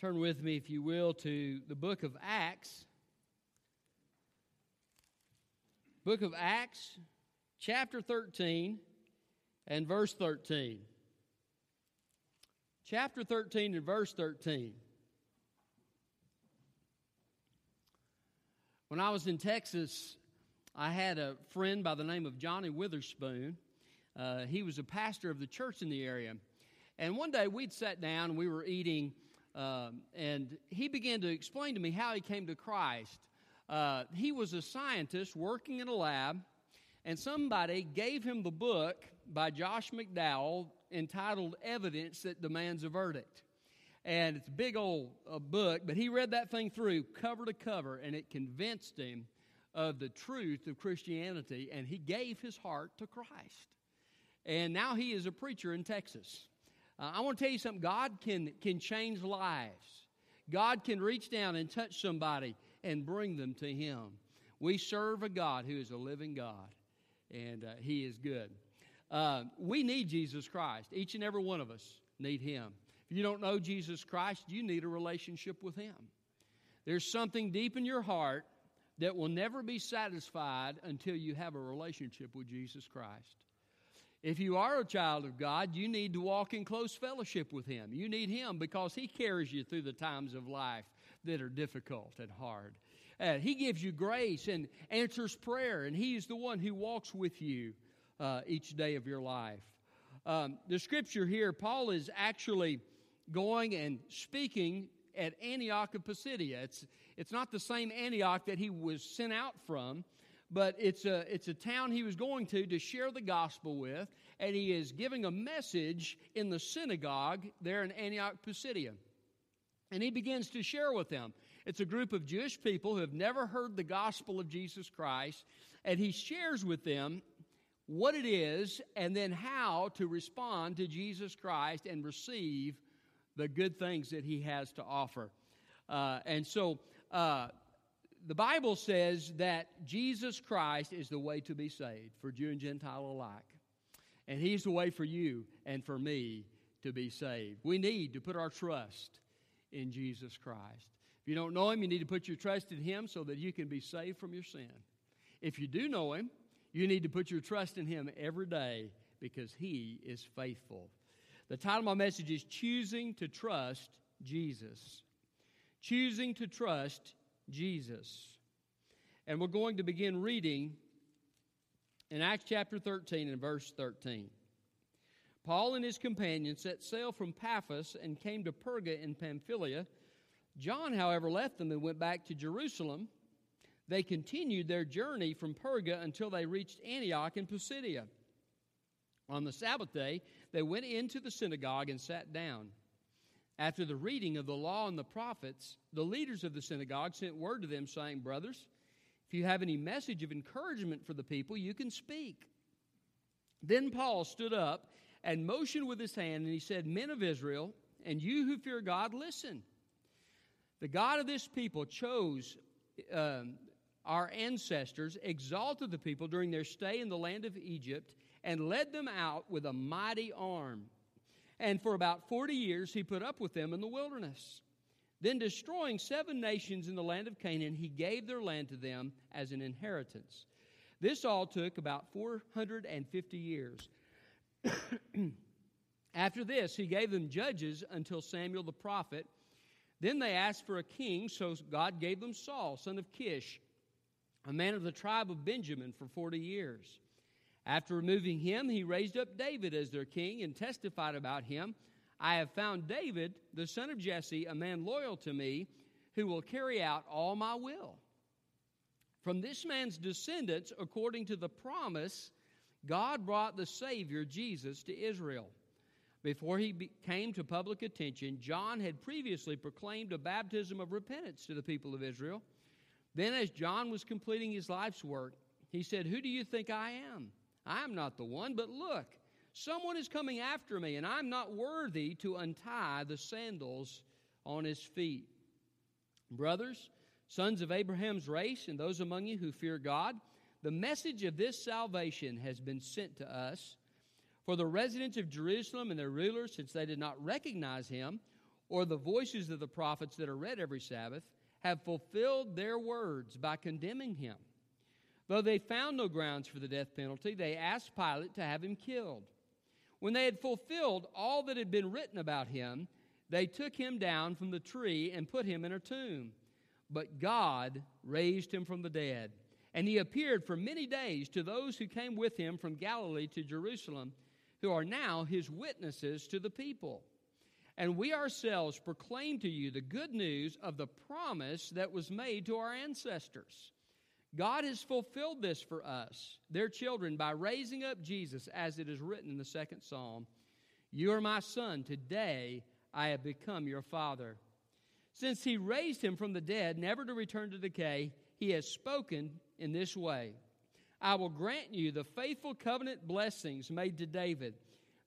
Turn with me, if you will, to the book of Acts. Book of Acts, chapter 13 and verse 13. Chapter 13 and verse 13. When I was in Texas, I had a friend by the name of Johnny Witherspoon. Uh, he was a pastor of the church in the area. And one day we'd sat down and we were eating um, and he began to explain to me how he came to Christ. Uh, he was a scientist working in a lab, and somebody gave him the book by Josh McDowell entitled Evidence That Demands a Verdict. And it's a big old uh, book, but he read that thing through cover to cover, and it convinced him of the truth of Christianity, and he gave his heart to Christ. And now he is a preacher in Texas. Uh, I want to tell you something God can, can change lives. God can reach down and touch somebody and bring them to Him. We serve a God who is a living God, and uh, He is good. Uh, we need Jesus Christ. Each and every one of us need Him. If you don't know Jesus Christ, you need a relationship with Him. There's something deep in your heart that will never be satisfied until you have a relationship with Jesus Christ. If you are a child of God, you need to walk in close fellowship with Him. You need Him because He carries you through the times of life that are difficult and hard. Uh, he gives you grace and answers prayer, and He is the one who walks with you uh, each day of your life. Um, the scripture here, Paul is actually going and speaking at Antioch of Pisidia. It's, it's not the same Antioch that he was sent out from but it's a, it's a town he was going to to share the gospel with, and he is giving a message in the synagogue there in Antioch Pisidia. And he begins to share with them. It's a group of Jewish people who have never heard the gospel of Jesus Christ, and he shares with them what it is and then how to respond to Jesus Christ and receive the good things that he has to offer. Uh, and so uh, the Bible says that Jesus Christ is the way to be saved for Jew and Gentile alike. And He's the way for you and for me to be saved. We need to put our trust in Jesus Christ. If you don't know Him, you need to put your trust in Him so that you can be saved from your sin. If you do know Him, you need to put your trust in Him every day because He is faithful. The title of my message is Choosing to Trust Jesus. Choosing to Trust Jesus. And we're going to begin reading in Acts chapter 13 and verse 13. Paul and his companions set sail from Paphos and came to Perga in Pamphylia. John, however, left them and went back to Jerusalem. They continued their journey from Perga until they reached Antioch in Pisidia. On the Sabbath day, they went into the synagogue and sat down. After the reading of the law and the prophets, the leaders of the synagogue sent word to them, saying, Brothers, if you have any message of encouragement for the people, you can speak. Then Paul stood up and motioned with his hand, and he said, Men of Israel, and you who fear God, listen. The God of this people chose um, our ancestors, exalted the people during their stay in the land of Egypt, and led them out with a mighty arm. And for about 40 years, he put up with them in the wilderness. Then, destroying seven nations in the land of Canaan, he gave their land to them as an inheritance. This all took about 450 years. After this, he gave them judges until Samuel the prophet. Then they asked for a king, so God gave them Saul, son of Kish, a man of the tribe of Benjamin, for 40 years. After removing him, he raised up David as their king and testified about him I have found David, the son of Jesse, a man loyal to me, who will carry out all my will. From this man's descendants, according to the promise, God brought the Savior, Jesus, to Israel. Before he came to public attention, John had previously proclaimed a baptism of repentance to the people of Israel. Then, as John was completing his life's work, he said, Who do you think I am? I am not the one, but look, someone is coming after me, and I'm not worthy to untie the sandals on his feet. Brothers, sons of Abraham's race, and those among you who fear God, the message of this salvation has been sent to us. For the residents of Jerusalem and their rulers, since they did not recognize him or the voices of the prophets that are read every Sabbath, have fulfilled their words by condemning him. Though they found no grounds for the death penalty, they asked Pilate to have him killed. When they had fulfilled all that had been written about him, they took him down from the tree and put him in a tomb. But God raised him from the dead, and he appeared for many days to those who came with him from Galilee to Jerusalem, who are now his witnesses to the people. And we ourselves proclaim to you the good news of the promise that was made to our ancestors. God has fulfilled this for us, their children, by raising up Jesus, as it is written in the second psalm You are my son, today I have become your father. Since he raised him from the dead, never to return to decay, he has spoken in this way I will grant you the faithful covenant blessings made to David.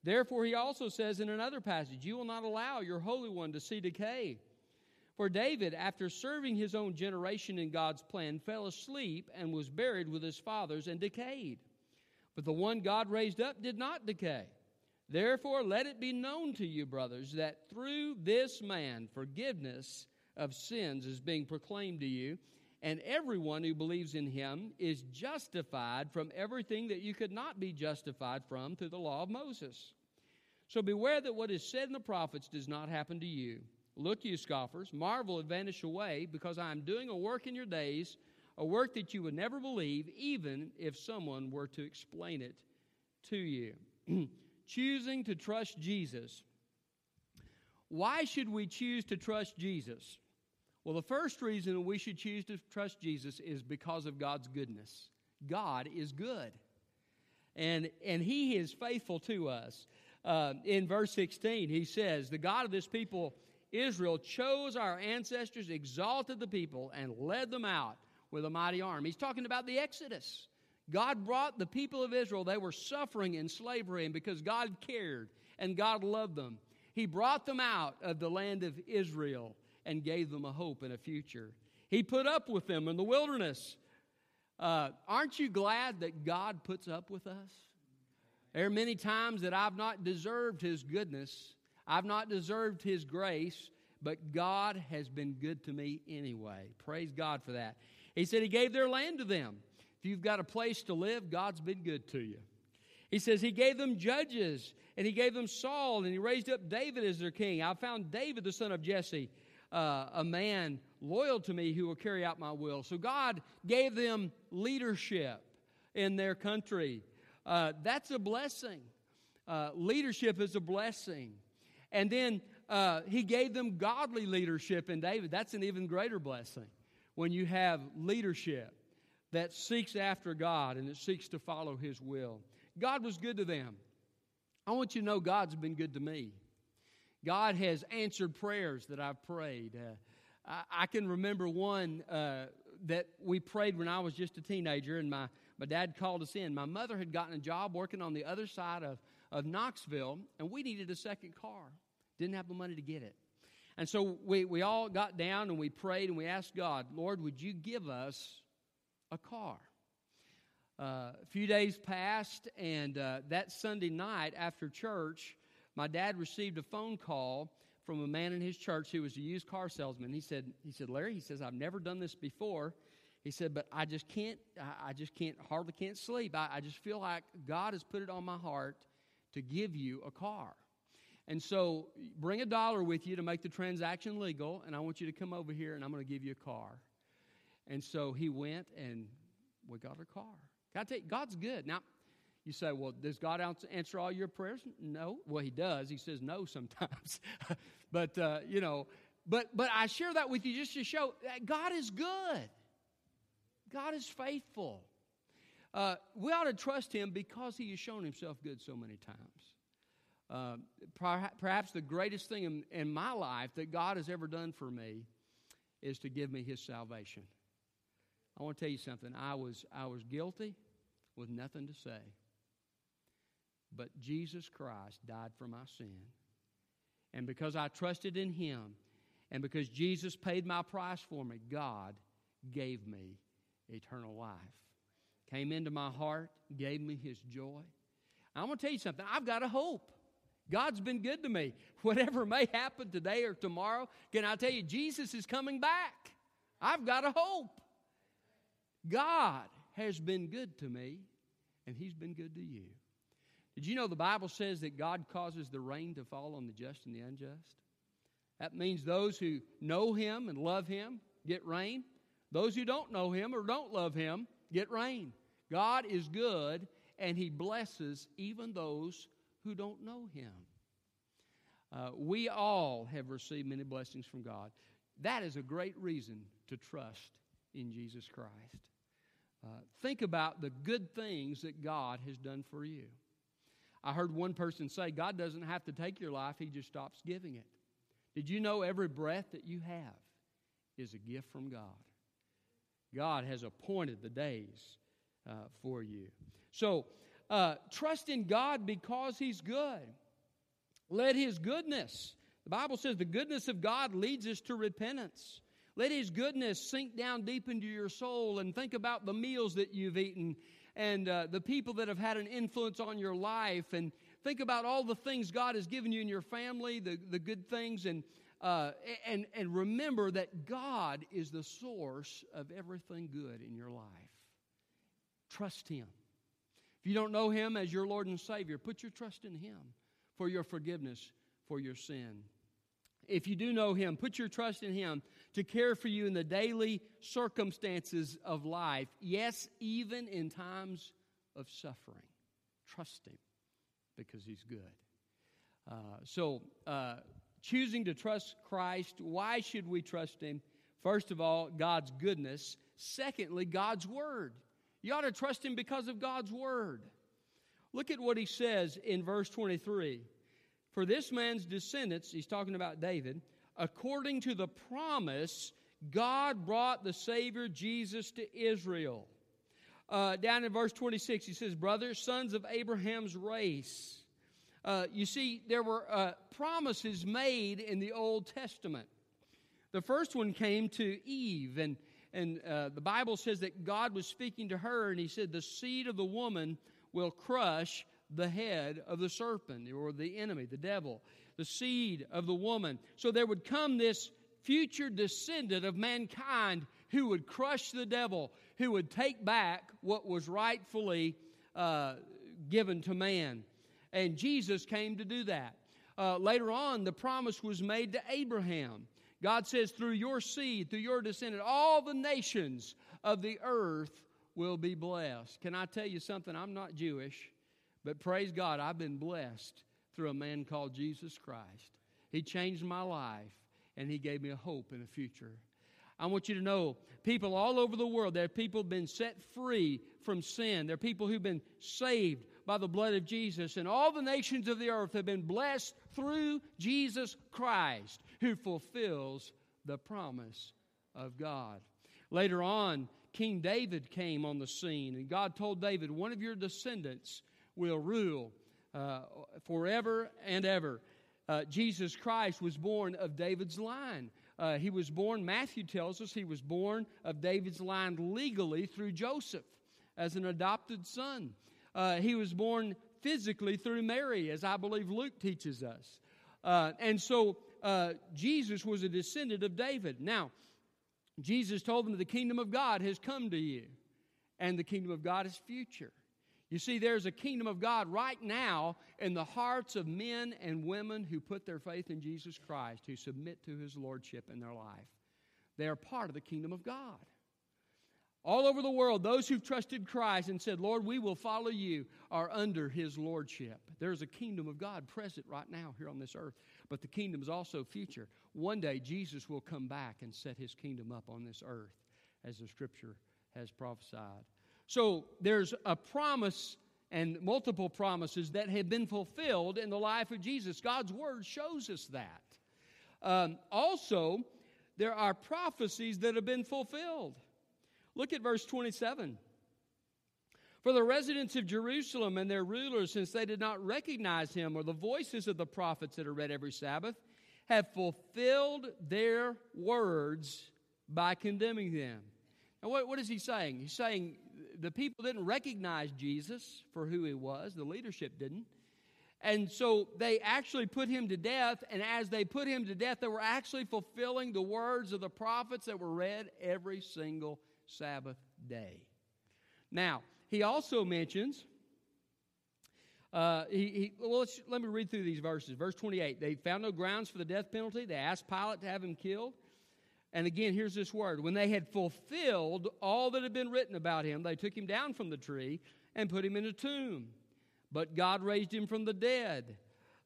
Therefore, he also says in another passage, You will not allow your Holy One to see decay. For David, after serving his own generation in God's plan, fell asleep and was buried with his fathers and decayed. But the one God raised up did not decay. Therefore, let it be known to you, brothers, that through this man forgiveness of sins is being proclaimed to you, and everyone who believes in him is justified from everything that you could not be justified from through the law of Moses. So beware that what is said in the prophets does not happen to you. Look, you scoffers, marvel and vanish away, because I am doing a work in your days, a work that you would never believe, even if someone were to explain it to you. Choosing to trust Jesus. Why should we choose to trust Jesus? Well, the first reason we should choose to trust Jesus is because of God's goodness. God is good. And, and He is faithful to us. Uh, in verse 16, He says, The God of this people Israel chose our ancestors, exalted the people, and led them out with a mighty arm. He's talking about the Exodus. God brought the people of Israel, they were suffering in slavery, and because God cared and God loved them, He brought them out of the land of Israel and gave them a hope and a future. He put up with them in the wilderness. Uh, aren't you glad that God puts up with us? There are many times that I've not deserved His goodness, I've not deserved His grace, but God has been good to me anyway. Praise God for that. He said He gave their land to them. If you've got a place to live, God's been good to you. He says He gave them judges, and He gave them Saul, and He raised up David as their king. I found David, the son of Jesse, uh, a man loyal to me who will carry out my will. So God gave them leadership in their country. Uh, that's a blessing. Uh, leadership is a blessing. And then uh, he gave them godly leadership in David. That's an even greater blessing when you have leadership that seeks after God and it seeks to follow his will. God was good to them. I want you to know God's been good to me. God has answered prayers that I've prayed. Uh, I, I, can remember one uh, that we prayed when I was just a teenager, and my, my dad called us in. My mother had gotten a job working on the other side of, of Knoxville, and we needed a second car. Didn't have the money to get it. And so we, we all got down and we prayed and we asked God, Lord, would you give us a car? Uh, a few days passed, and uh, that Sunday night after church, my dad received a phone call from a man in his church who was a used car salesman. He said, he said, Larry, he says, I've never done this before. He said, but I just can't, I just can't, hardly can't sleep. I, I just feel like God has put it on my heart to give you a car. And so bring a dollar with you to make the transaction legal, and I want you to come over here and I'm going to give you a car. And so he went and we got a car. Tell you, God's good. Now, you say, well, does God answer all your prayers? No. Well, he does. He says no sometimes. but, uh, you know, but, but I share that with you just to show that God is good. God is faithful. Uh, we ought to trust him because he has shown himself good so many times. Uh, perhaps the greatest thing in, in my life that God has ever done for me is to give me His salvation. I want to tell you something. I was, I was guilty with nothing to say. But Jesus Christ died for my sin. And because I trusted in Him, and because Jesus paid my price for me, God gave me eternal life. Came into my heart, gave me His joy. I want to tell you something. I've got a hope. God's been good to me. Whatever may happen today or tomorrow, can I tell you, Jesus is coming back. I've got a hope. God has been good to me, and He's been good to you. Did you know the Bible says that God causes the rain to fall on the just and the unjust? That means those who know Him and love Him get rain. Those who don't know Him or don't love Him get rain. God is good, and He blesses even those who don't know Him. Uh, we all have received many blessings from God. That is a great reason to trust in Jesus Christ. Uh, think about the good things that God has done for you. I heard one person say, God doesn't have to take your life, He just stops giving it. Did you know every breath that you have is a gift from God? God has appointed the days uh, for you. So, uh, trust in God because He's good. Let His goodness, the Bible says the goodness of God leads us to repentance. Let His goodness sink down deep into your soul and think about the meals that you've eaten and uh, the people that have had an influence on your life and think about all the things God has given you in your family, the, the good things, and, uh, and, and remember that God is the source of everything good in your life. Trust Him. If you don't know Him as your Lord and Savior, put your trust in Him for your forgiveness for your sin. If you do know Him, put your trust in Him to care for you in the daily circumstances of life. Yes, even in times of suffering. Trust Him because He's good. Uh, so, uh, choosing to trust Christ, why should we trust Him? First of all, God's goodness. Secondly, God's Word. You ought to trust Him because of God's Word. Look at what He says in verse 23. For this man's descendants, he's talking about David, according to the promise, God brought the Savior Jesus to Israel. Uh, down in verse 26, he says, Brothers, sons of Abraham's race. Uh, you see, there were uh, promises made in the Old Testament. The first one came to Eve, and, and uh, the Bible says that God was speaking to her, and he said, The seed of the woman will crush the head of the serpent or the enemy, the devil, the seed of the woman. So there would come this future descendant of mankind who would crush the devil, who would take back what was rightfully uh, given to man. And Jesus came to do that. Uh, later on, the promise was made to Abraham. God says, through your seed, through your descendant, all the nations of the earth will be blessed. Can I tell you something? I'm not Jewish. But praise God, I've been blessed through a man called Jesus Christ. He changed my life and he gave me a hope and a future. I want you to know people all over the world, there are people who've been set free from sin. There are people who've been saved by the blood of Jesus. And all the nations of the earth have been blessed through Jesus Christ, who fulfills the promise of God. Later on, King David came on the scene, and God told David, One of your descendants will rule uh, forever and ever. Uh, Jesus Christ was born of David's line. Uh, he was born, Matthew tells us, he was born of David's line legally through Joseph as an adopted son. Uh, he was born physically through Mary, as I believe Luke teaches us. Uh, and so uh, Jesus was a descendant of David. Now, Jesus told them the kingdom of God has come to you, and the kingdom of God is future. You see, there's a kingdom of God right now in the hearts of men and women who put their faith in Jesus Christ, who submit to his lordship in their life. They are part of the kingdom of God. All over the world, those who've trusted Christ and said, Lord, we will follow you, are under his lordship. There's a kingdom of God present right now here on this earth, but the kingdom is also future. One day, Jesus will come back and set his kingdom up on this earth, as the scripture has prophesied. So there's a promise and multiple promises that have been fulfilled in the life of Jesus. God's word shows us that. Um, also, there are prophecies that have been fulfilled. Look at verse 27. For the residents of Jerusalem and their rulers, since they did not recognize him or the voices of the prophets that are read every Sabbath, have fulfilled their words by condemning them. Now, what, what is he saying? He's saying the people didn't recognize Jesus for who he was, the leadership didn't. And so they actually put him to death, and as they put him to death, they were actually fulfilling the words of the prophets that were read every single Sabbath day. Now, he also mentions, uh, he, he, well, let me read through these verses. Verse 28 They found no grounds for the death penalty. They asked Pilate to have him killed. And again, here's this word. When they had fulfilled all that had been written about him, they took him down from the tree and put him in a tomb but God raised him from the dead.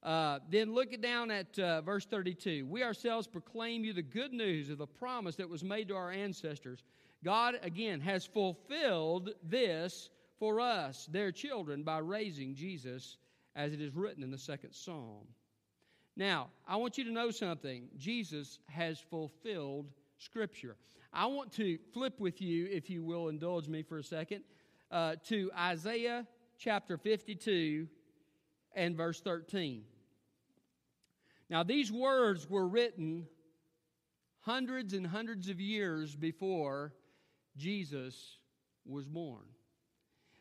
Uh, then look down at uh, verse 32. We ourselves proclaim you the good news of the promise that was made to our ancestors. God, again, has fulfilled this for us, their children, by raising Jesus, as it is written in the second psalm. Now, I want you to know something. Jesus has fulfilled Scripture. I want to flip with you, if you will indulge me for a second, uh, to Isaiah chapter 52 and verse 13. Now, these words were written hundreds and hundreds of years before Jesus was born.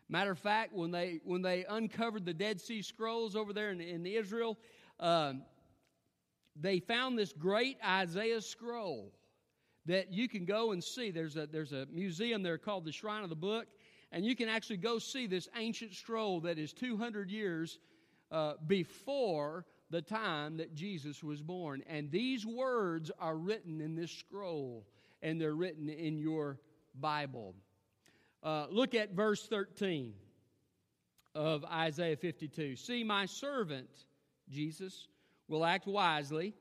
Matter of fact, when they, when they uncovered the Dead Sea Scrolls over there in, in Israel, um, they found this great Isaiah scroll that you can go and see. There's a, there's a museum there called the Shrine of the Book, and you can actually go see this ancient scroll that is 200 years uh, before the time that Jesus was born. And these words are written in this scroll, and they're written in your Bible. Uh, look at verse 13 of Isaiah 52. See, my servant, Jesus, will act wisely.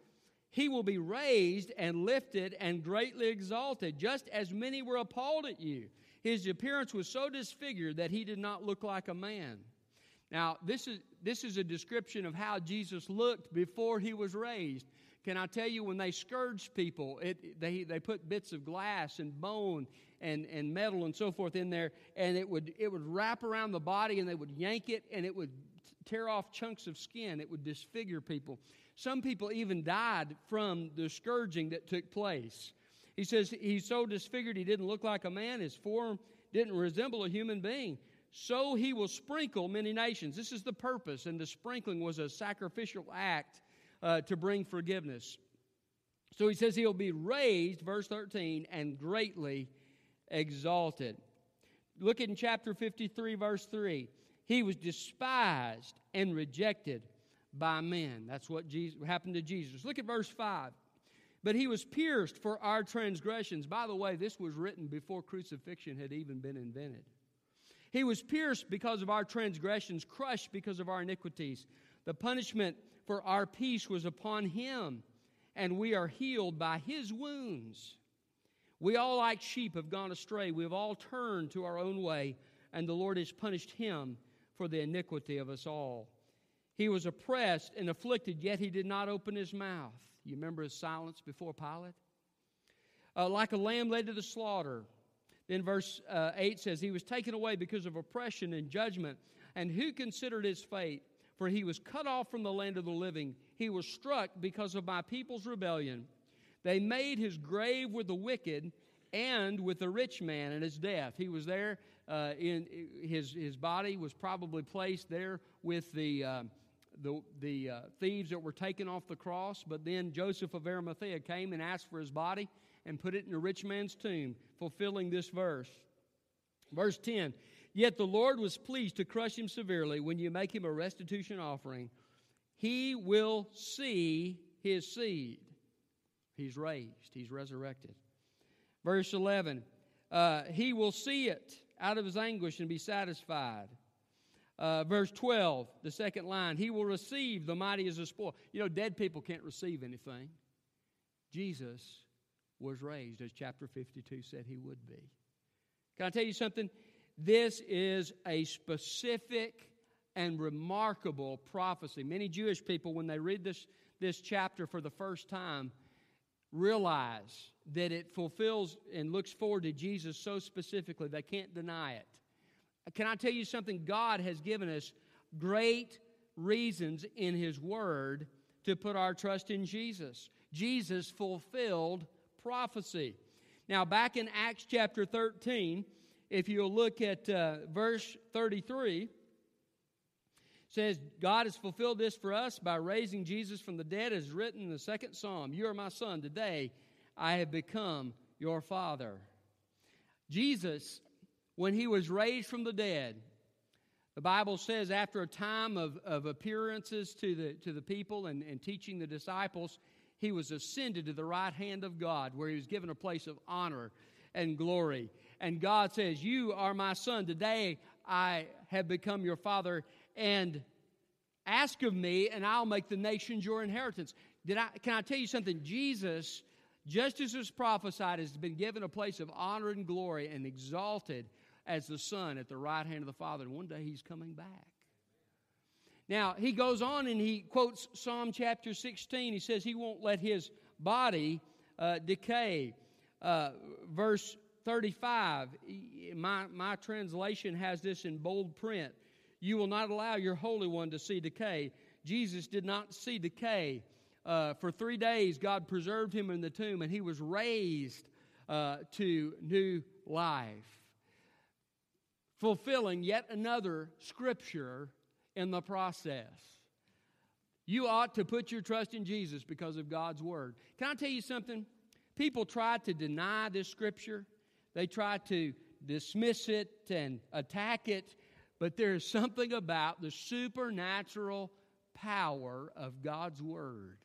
He will be raised and lifted and greatly exalted, just as many were appalled at you. His appearance was so disfigured that he did not look like a man. Now, this is, this is a description of how Jesus looked before he was raised. Can I tell you, when they scourged people, it, they, they put bits of glass and bone and, and metal and so forth in there, and it would, it would wrap around the body and they would yank it and it would tear off chunks of skin. It would disfigure people. Some people even died from the scourging that took place. He says he's so disfigured he didn't look like a man, his form didn't resemble a human being. So he will sprinkle many nations. This is the purpose, and the sprinkling was a sacrificial act uh, to bring forgiveness. So he says he'll be raised, verse 13, and greatly exalted. Look in chapter 53, verse 3. He was despised and rejected by men. That's what Jesus, happened to Jesus. Look at verse 5. But he was pierced for our transgressions. By the way, this was written before crucifixion had even been invented. He was pierced because of our transgressions, crushed because of our iniquities. The punishment for our peace was upon him, and we are healed by his wounds. We all, like sheep, have gone astray. We have all turned to our own way, and the Lord has punished him for the iniquity of us all. He was oppressed and afflicted, yet he did not open his mouth. You remember his silence before Pilate? Uh, like a lamb led to the slaughter. Then verse uh, 8 says, He was taken away because of oppression and judgment. And who considered his fate? For he was cut off from the land of the living. He was struck because of my people's rebellion. They made his grave with the wicked and with the rich man and his death. He was there uh, in his, his body was probably placed there with the. Uh, the, the uh, thieves that were taken off the cross, but then Joseph of Arimathea came and asked for his body and put it in a rich man's tomb, fulfilling this verse. Verse 10 Yet the Lord was pleased to crush him severely when you make him a restitution offering. He will see his seed. He's raised, he's resurrected. Verse 11 uh, He will see it out of his anguish and be satisfied. Uh, verse 12, the second line, he will receive the mighty as a spoil. You know, dead people can't receive anything. Jesus was raised, as chapter 52 said he would be. Can I tell you something? This is a specific and remarkable prophecy. Many Jewish people, when they read this, this chapter for the first time, realize that it fulfills and looks forward to Jesus so specifically, they can't deny it. Can I tell you something? God has given us great reasons in His Word to put our trust in Jesus. Jesus fulfilled prophecy. Now, back in Acts chapter 13, if you'll look at uh, verse 33, says God has fulfilled this for us by raising Jesus from the dead, as written in the second psalm. You are my son. Today I have become your father. Jesus, when he was raised from the dead, the Bible says after a time of, of appearances to the, to the people and, and teaching the disciples, he was ascended to the right hand of God, where he was given a place of honor and glory. And God says, You are my son. Today I have become your father, and ask of me, and I'll make the nations your inheritance. Did I, can I tell you something? Jesus, just as was prophesied, has been given a place of honor and glory and exalted as the Son at the right hand of the Father. And one day he's coming back. Now, he goes on and he quotes Psalm chapter 16. He says he won't let his body uh, decay. Uh, verse 35, my, my translation has this in bold print. You will not allow your Holy One to see decay. Jesus did not see decay. Uh, for three days, God preserved him in the tomb, and he was raised uh, to new life fulfilling yet another scripture in the process. You ought to put your trust in Jesus because of God's word. Can I tell you something? People try to deny this scripture, they try to dismiss it and attack it, but there is something about the supernatural power of God's word.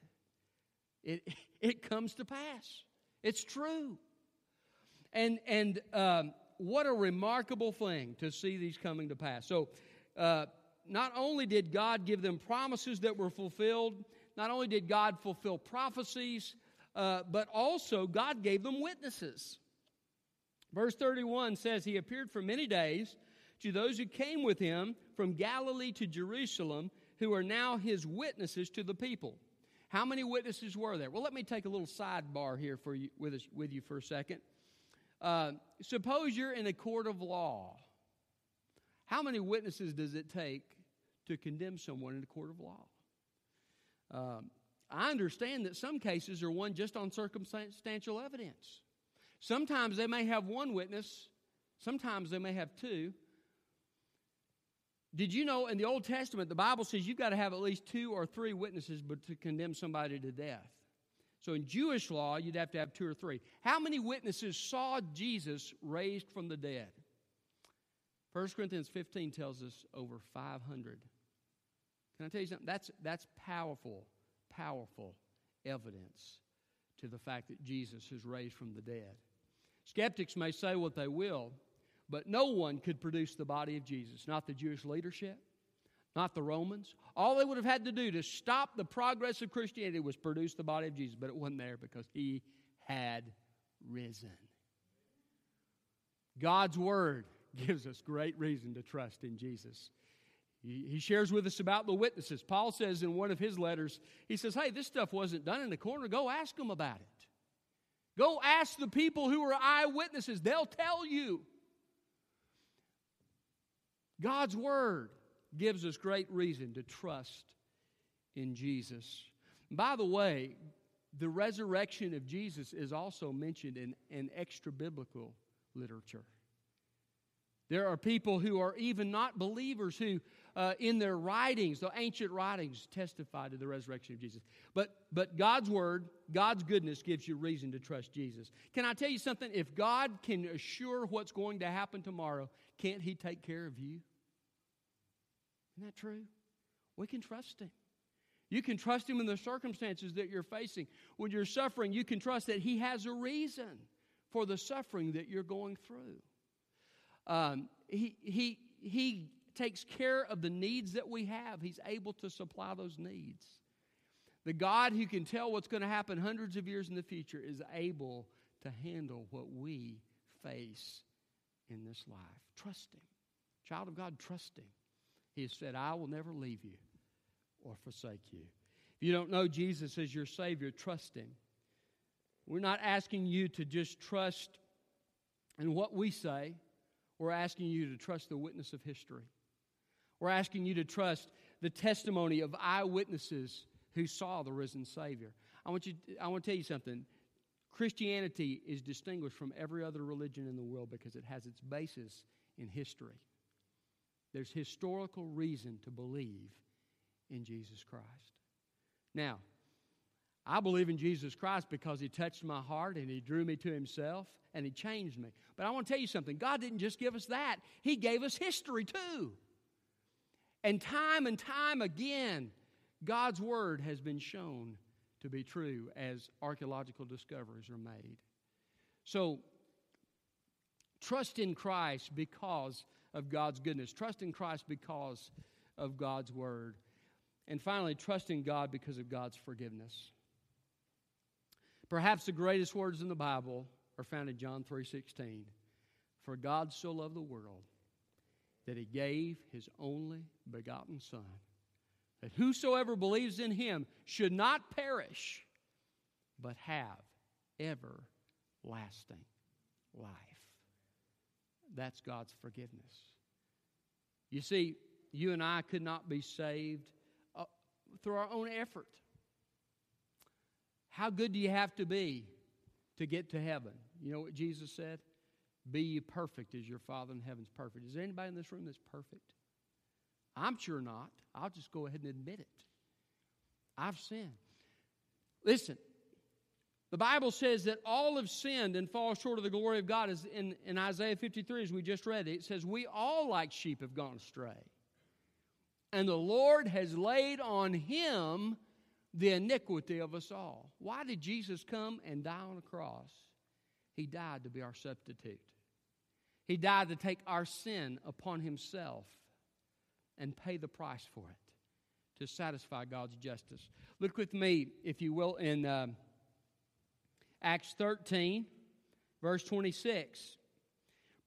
It, it comes to pass. It's true. And, and um, what a remarkable thing to see these coming to pass. So, uh, not only did God give them promises that were fulfilled, not only did God fulfill prophecies, uh, but also God gave them witnesses. Verse 31 says, He appeared for many days to those who came with him from Galilee to Jerusalem, who are now his witnesses to the people. How many witnesses were there? Well, let me take a little sidebar here for you, with, us, with you for a second. Uh, suppose you're in a court of law. How many witnesses does it take to condemn someone in a court of law? Um, I understand that some cases are won just on circumstantial evidence. Sometimes they may have one witness, sometimes they may have two. Did you know in the Old Testament, the Bible says you've got to have at least two or three witnesses but to condemn somebody to death? So in Jewish law, you'd have to have two or three. How many witnesses saw Jesus raised from the dead? 1 Corinthians 15 tells us over 500. Can I tell you something? That's, that's powerful, powerful evidence to the fact that Jesus is raised from the dead. Skeptics may say what they will, but no one could produce the body of Jesus, not the Jewish leadership, not the Romans. All they would have had to do to stop the progress of Christianity was produce the body of Jesus, but it wasn't there because he had risen. God's word gives us great reason to trust in Jesus. He shares with us about the witnesses. Paul says in one of his letters, he says, Hey, this stuff wasn't done in the corner. Go ask them about it. Go ask the people who are eyewitnesses. They'll tell you. God's word gives us great reason to trust in Jesus. By the way, the resurrection of Jesus is also mentioned in, in extra biblical literature. There are people who are even not believers who, uh, in their writings, the ancient writings, testify to the resurrection of Jesus. But, but God's word, God's goodness gives you reason to trust Jesus. Can I tell you something? If God can assure what's going to happen tomorrow, can't He take care of you? Isn't that true? We can trust Him. You can trust Him in the circumstances that you're facing. When you're suffering, you can trust that He has a reason for the suffering that you're going through. Um, he, he, he takes care of the needs that we have, He's able to supply those needs. The God who can tell what's going to happen hundreds of years in the future is able to handle what we face in this life. Trust Him. Child of God, trust Him. He has said, I will never leave you or forsake you. If you don't know Jesus as your Savior, trust Him. We're not asking you to just trust in what we say, we're asking you to trust the witness of history. We're asking you to trust the testimony of eyewitnesses who saw the risen Savior. I want, you, I want to tell you something. Christianity is distinguished from every other religion in the world because it has its basis in history. There's historical reason to believe in Jesus Christ. Now, I believe in Jesus Christ because He touched my heart and He drew me to Himself and He changed me. But I want to tell you something God didn't just give us that, He gave us history too. And time and time again, God's Word has been shown to be true as archaeological discoveries are made. So, trust in Christ because of God's goodness, trust in Christ because of God's Word. And finally, trust in God because of God's forgiveness. Perhaps the greatest words in the Bible are found in John 3:16. For God so loved the world that he gave his only begotten son that whosoever believes in him should not perish but have everlasting life. That's God's forgiveness. You see, you and I could not be saved uh, through our own effort. How good do you have to be to get to heaven? You know what Jesus said? Be perfect as your Father in heaven is perfect. Is there anybody in this room that's perfect? I'm sure not. I'll just go ahead and admit it. I've sinned. Listen, the Bible says that all have sinned and fall short of the glory of God. As in, in Isaiah 53, as we just read it, it says, We all like sheep have gone astray. And the Lord has laid on him the iniquity of us all. Why did Jesus come and die on a cross? He died to be our substitute. He died to take our sin upon himself and pay the price for it to satisfy God's justice. Look with me, if you will, in uh, Acts 13, verse 26.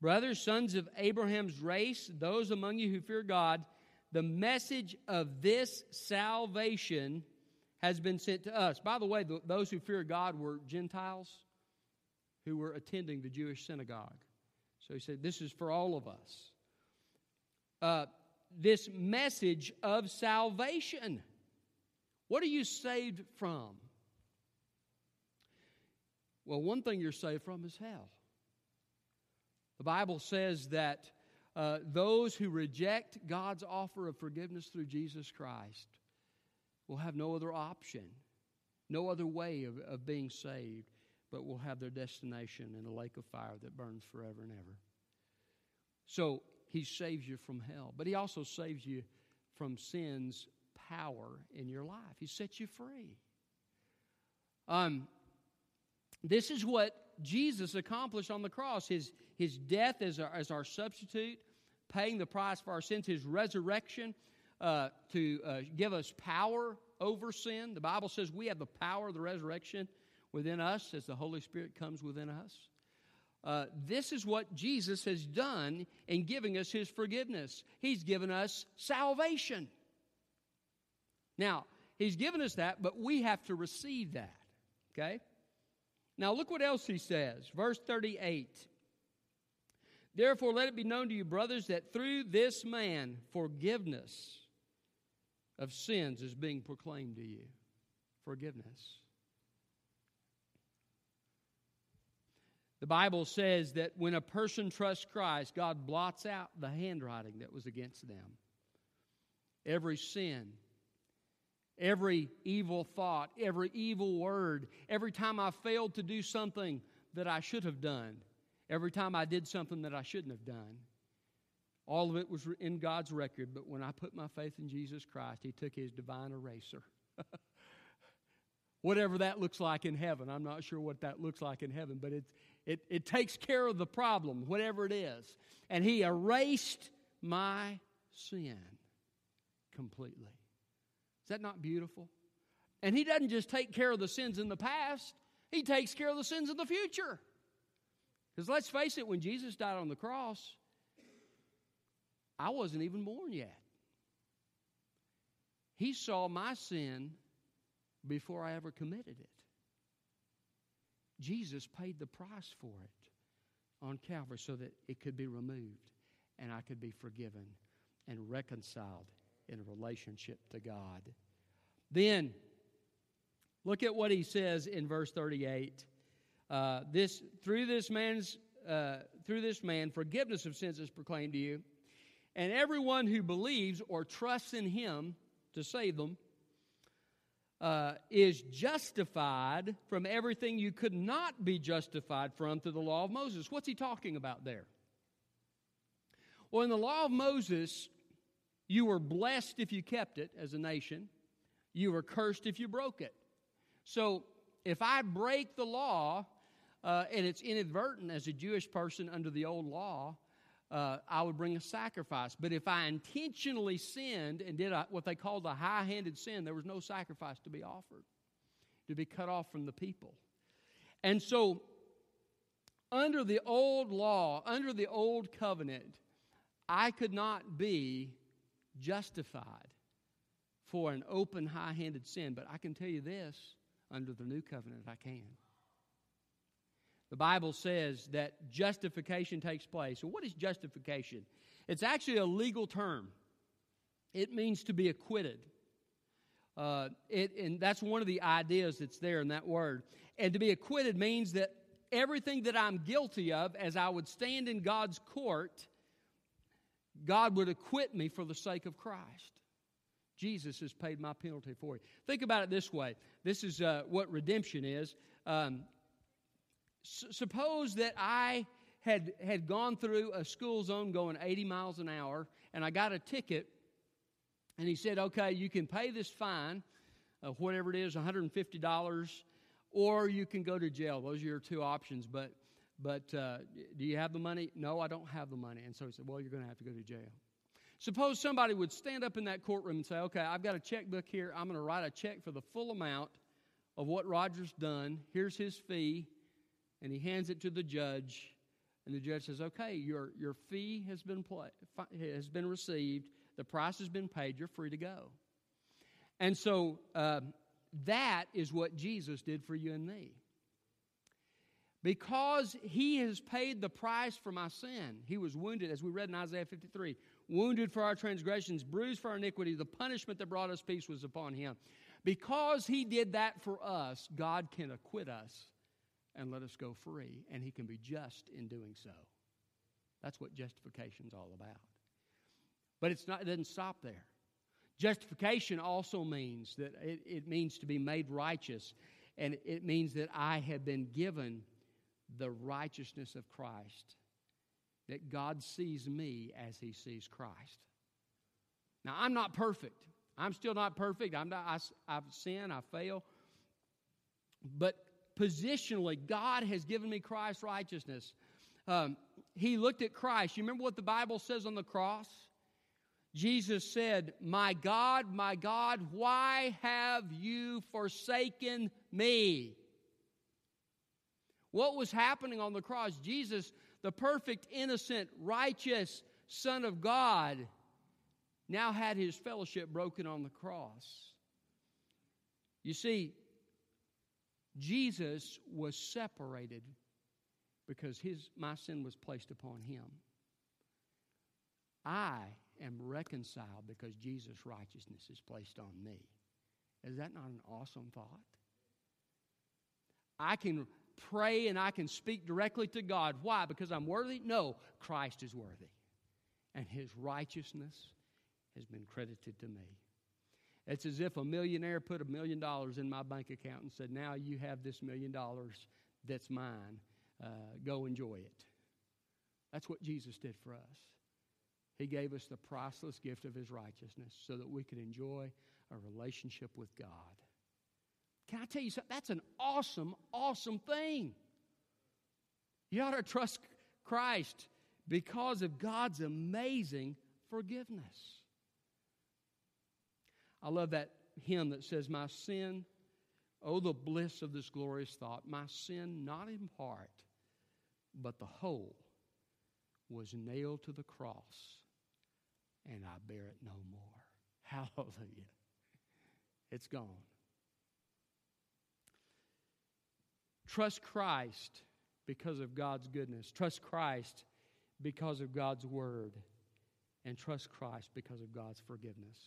Brothers, sons of Abraham's race, those among you who fear God, the message of this salvation has been sent to us. By the way, those who fear God were Gentiles who were attending the Jewish synagogue. So he said, This is for all of us. Uh, this message of salvation. What are you saved from? Well, one thing you're saved from is hell. The Bible says that uh, those who reject God's offer of forgiveness through Jesus Christ will have no other option, no other way of, of being saved, but will have their destination in a lake of fire that burns forever and ever. So he saves you from hell, but he also saves you from sin's power in your life. He sets you free. Um, this is what Jesus accomplished on the cross his, his death as our, as our substitute, paying the price for our sins, his resurrection uh, to uh, give us power over sin. The Bible says we have the power of the resurrection within us as the Holy Spirit comes within us. Uh, this is what Jesus has done in giving us his forgiveness. He's given us salvation. Now, he's given us that, but we have to receive that. Okay? Now, look what else he says. Verse 38. Therefore, let it be known to you, brothers, that through this man, forgiveness of sins is being proclaimed to you. Forgiveness. The Bible says that when a person trusts Christ, God blots out the handwriting that was against them. Every sin, every evil thought, every evil word, every time I failed to do something that I should have done, every time I did something that I shouldn't have done. All of it was in God's record, but when I put my faith in Jesus Christ, He took His divine eraser. Whatever that looks like in heaven, I'm not sure what that looks like in heaven, but it, it, it takes care of the problem, whatever it is. And He erased my sin completely. Is that not beautiful? And He doesn't just take care of the sins in the past, He takes care of the sins of the future. Because let's face it, when Jesus died on the cross, I wasn't even born yet. He saw my sin before I ever committed it. Jesus paid the price for it on Calvary so that it could be removed and I could be forgiven and reconciled in a relationship to God. Then, look at what he says in verse 38. Uh, this through this man's uh, through this man forgiveness of sins is proclaimed to you And everyone who believes or trusts in him to save them uh, is justified from everything you could not be justified from through the law of Moses. What's he talking about there? Well, in the law of Moses, you were blessed if you kept it as a nation, you were cursed if you broke it. So if I break the law, uh, and it's inadvertent as a Jewish person under the old law, uh, I would bring a sacrifice. But if I intentionally sinned and did a, what they called a high handed sin, there was no sacrifice to be offered, to be cut off from the people. And so, under the old law, under the old covenant, I could not be justified for an open, high handed sin. But I can tell you this under the new covenant, I can. The Bible says that justification takes place. So, what is justification? It's actually a legal term, it means to be acquitted. Uh, it, and that's one of the ideas that's there in that word. And to be acquitted means that everything that I'm guilty of, as I would stand in God's court, God would acquit me for the sake of Christ. Jesus has paid my penalty for you. Think about it this way this is uh, what redemption is. Um, S- suppose that I had, had gone through a school zone going 80 miles an hour and I got a ticket and he said, okay, you can pay this fine, whatever it is, $150, or you can go to jail. Those are your two options. But, but uh, do you have the money? No, I don't have the money. And so he said, well, you're going to have to go to jail. Suppose somebody would stand up in that courtroom and say, okay, I've got a checkbook here. I'm going to write a check for the full amount of what Roger's done. Here's his fee and he hands it to the judge, and the judge says, "Okay, your your fee has been play, has been received. The price has been paid. You're free to go." And so uh, that is what Jesus did for you and me. Because he has paid the price for my sin, he was wounded, as we read in Isaiah 53, wounded for our transgressions, bruised for our iniquity. The punishment that brought us peace was upon him. Because he did that for us, God can acquit us and let us go free, and he can be just in doing so. That's what justification is all about. But it's not, it doesn't stop there. Justification also means that it, it means to be made righteous, and it means that I have been given the righteousness of Christ, that God sees me as he sees Christ. Now, I'm not perfect. I'm still not perfect. I'm not, I, I've sinned, I fail. But positionally, God has given me Christ's righteousness. Um, he looked at Christ. You remember what the Bible says on the cross? Jesus said, My God, my God, why have you forsaken me? What was happening on the cross? Jesus, the perfect, innocent, righteous Son of God, now had his fellowship broken on the cross. You see, Jesus was separated because his, my sin was placed upon him. I am reconciled because Jesus' righteousness is placed on me. Is that not an awesome thought? I can pray and I can speak directly to God. Why? Because I'm worthy? No, Christ is worthy. And his righteousness has been credited to me. It's as if a millionaire put a million dollars in my bank account and said, Now you have this million dollars that's mine. Uh, go enjoy it. That's what Jesus did for us. He gave us the priceless gift of His righteousness so that we could enjoy a relationship with God. Can I tell you something? That's an awesome, awesome thing. You ought to trust Christ because of God's amazing forgiveness. I love that hymn that says, My sin, oh, the bliss of this glorious thought, my sin, not in part, but the whole, was nailed to the cross, and I bear it no more. Hallelujah. It's gone. Trust Christ because of God's goodness. Trust Christ because of God's word. And trust Christ because of God's forgiveness.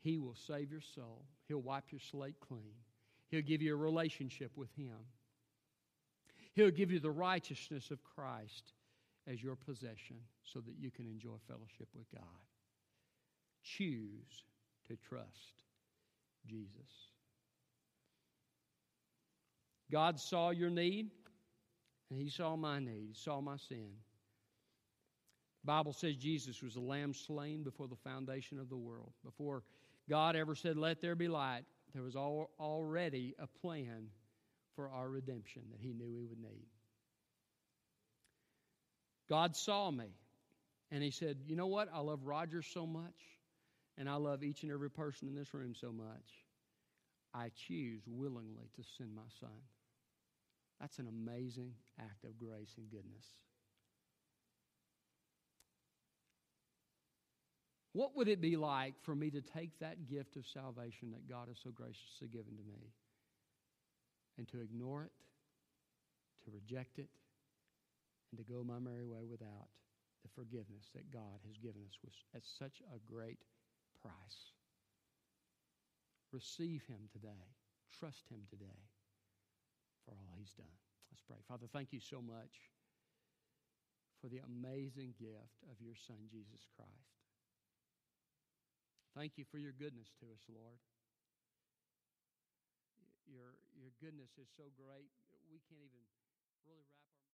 He will save your soul. He'll wipe your slate clean. He'll give you a relationship with Him. He'll give you the righteousness of Christ, as your possession so that you can enjoy fellowship with God. Choose to trust Jesus. God saw your need, and He saw my need. He saw my sin. The Bible says Jesus was a lamb slain before the foundation of the world. Before God ever said, Let there be light, there was already a plan for our redemption that He knew we would need. God saw me, and He said, You know what? I love Roger so much, and I love each and every person in this room so much. I choose willingly to send my son. That's an amazing act of grace and goodness. What would it be like for me to take that gift of salvation that God has so graciously given to me and to ignore it, to reject it, and to go my merry way without the forgiveness that God has given us at such a great price? Receive Him today. Trust Him today for all He's done. Let's pray. Father, thank you so much for the amazing gift of your Son, Jesus Christ. Thank you for your goodness to us, Lord. Your, your goodness is so great, we can't even really wrap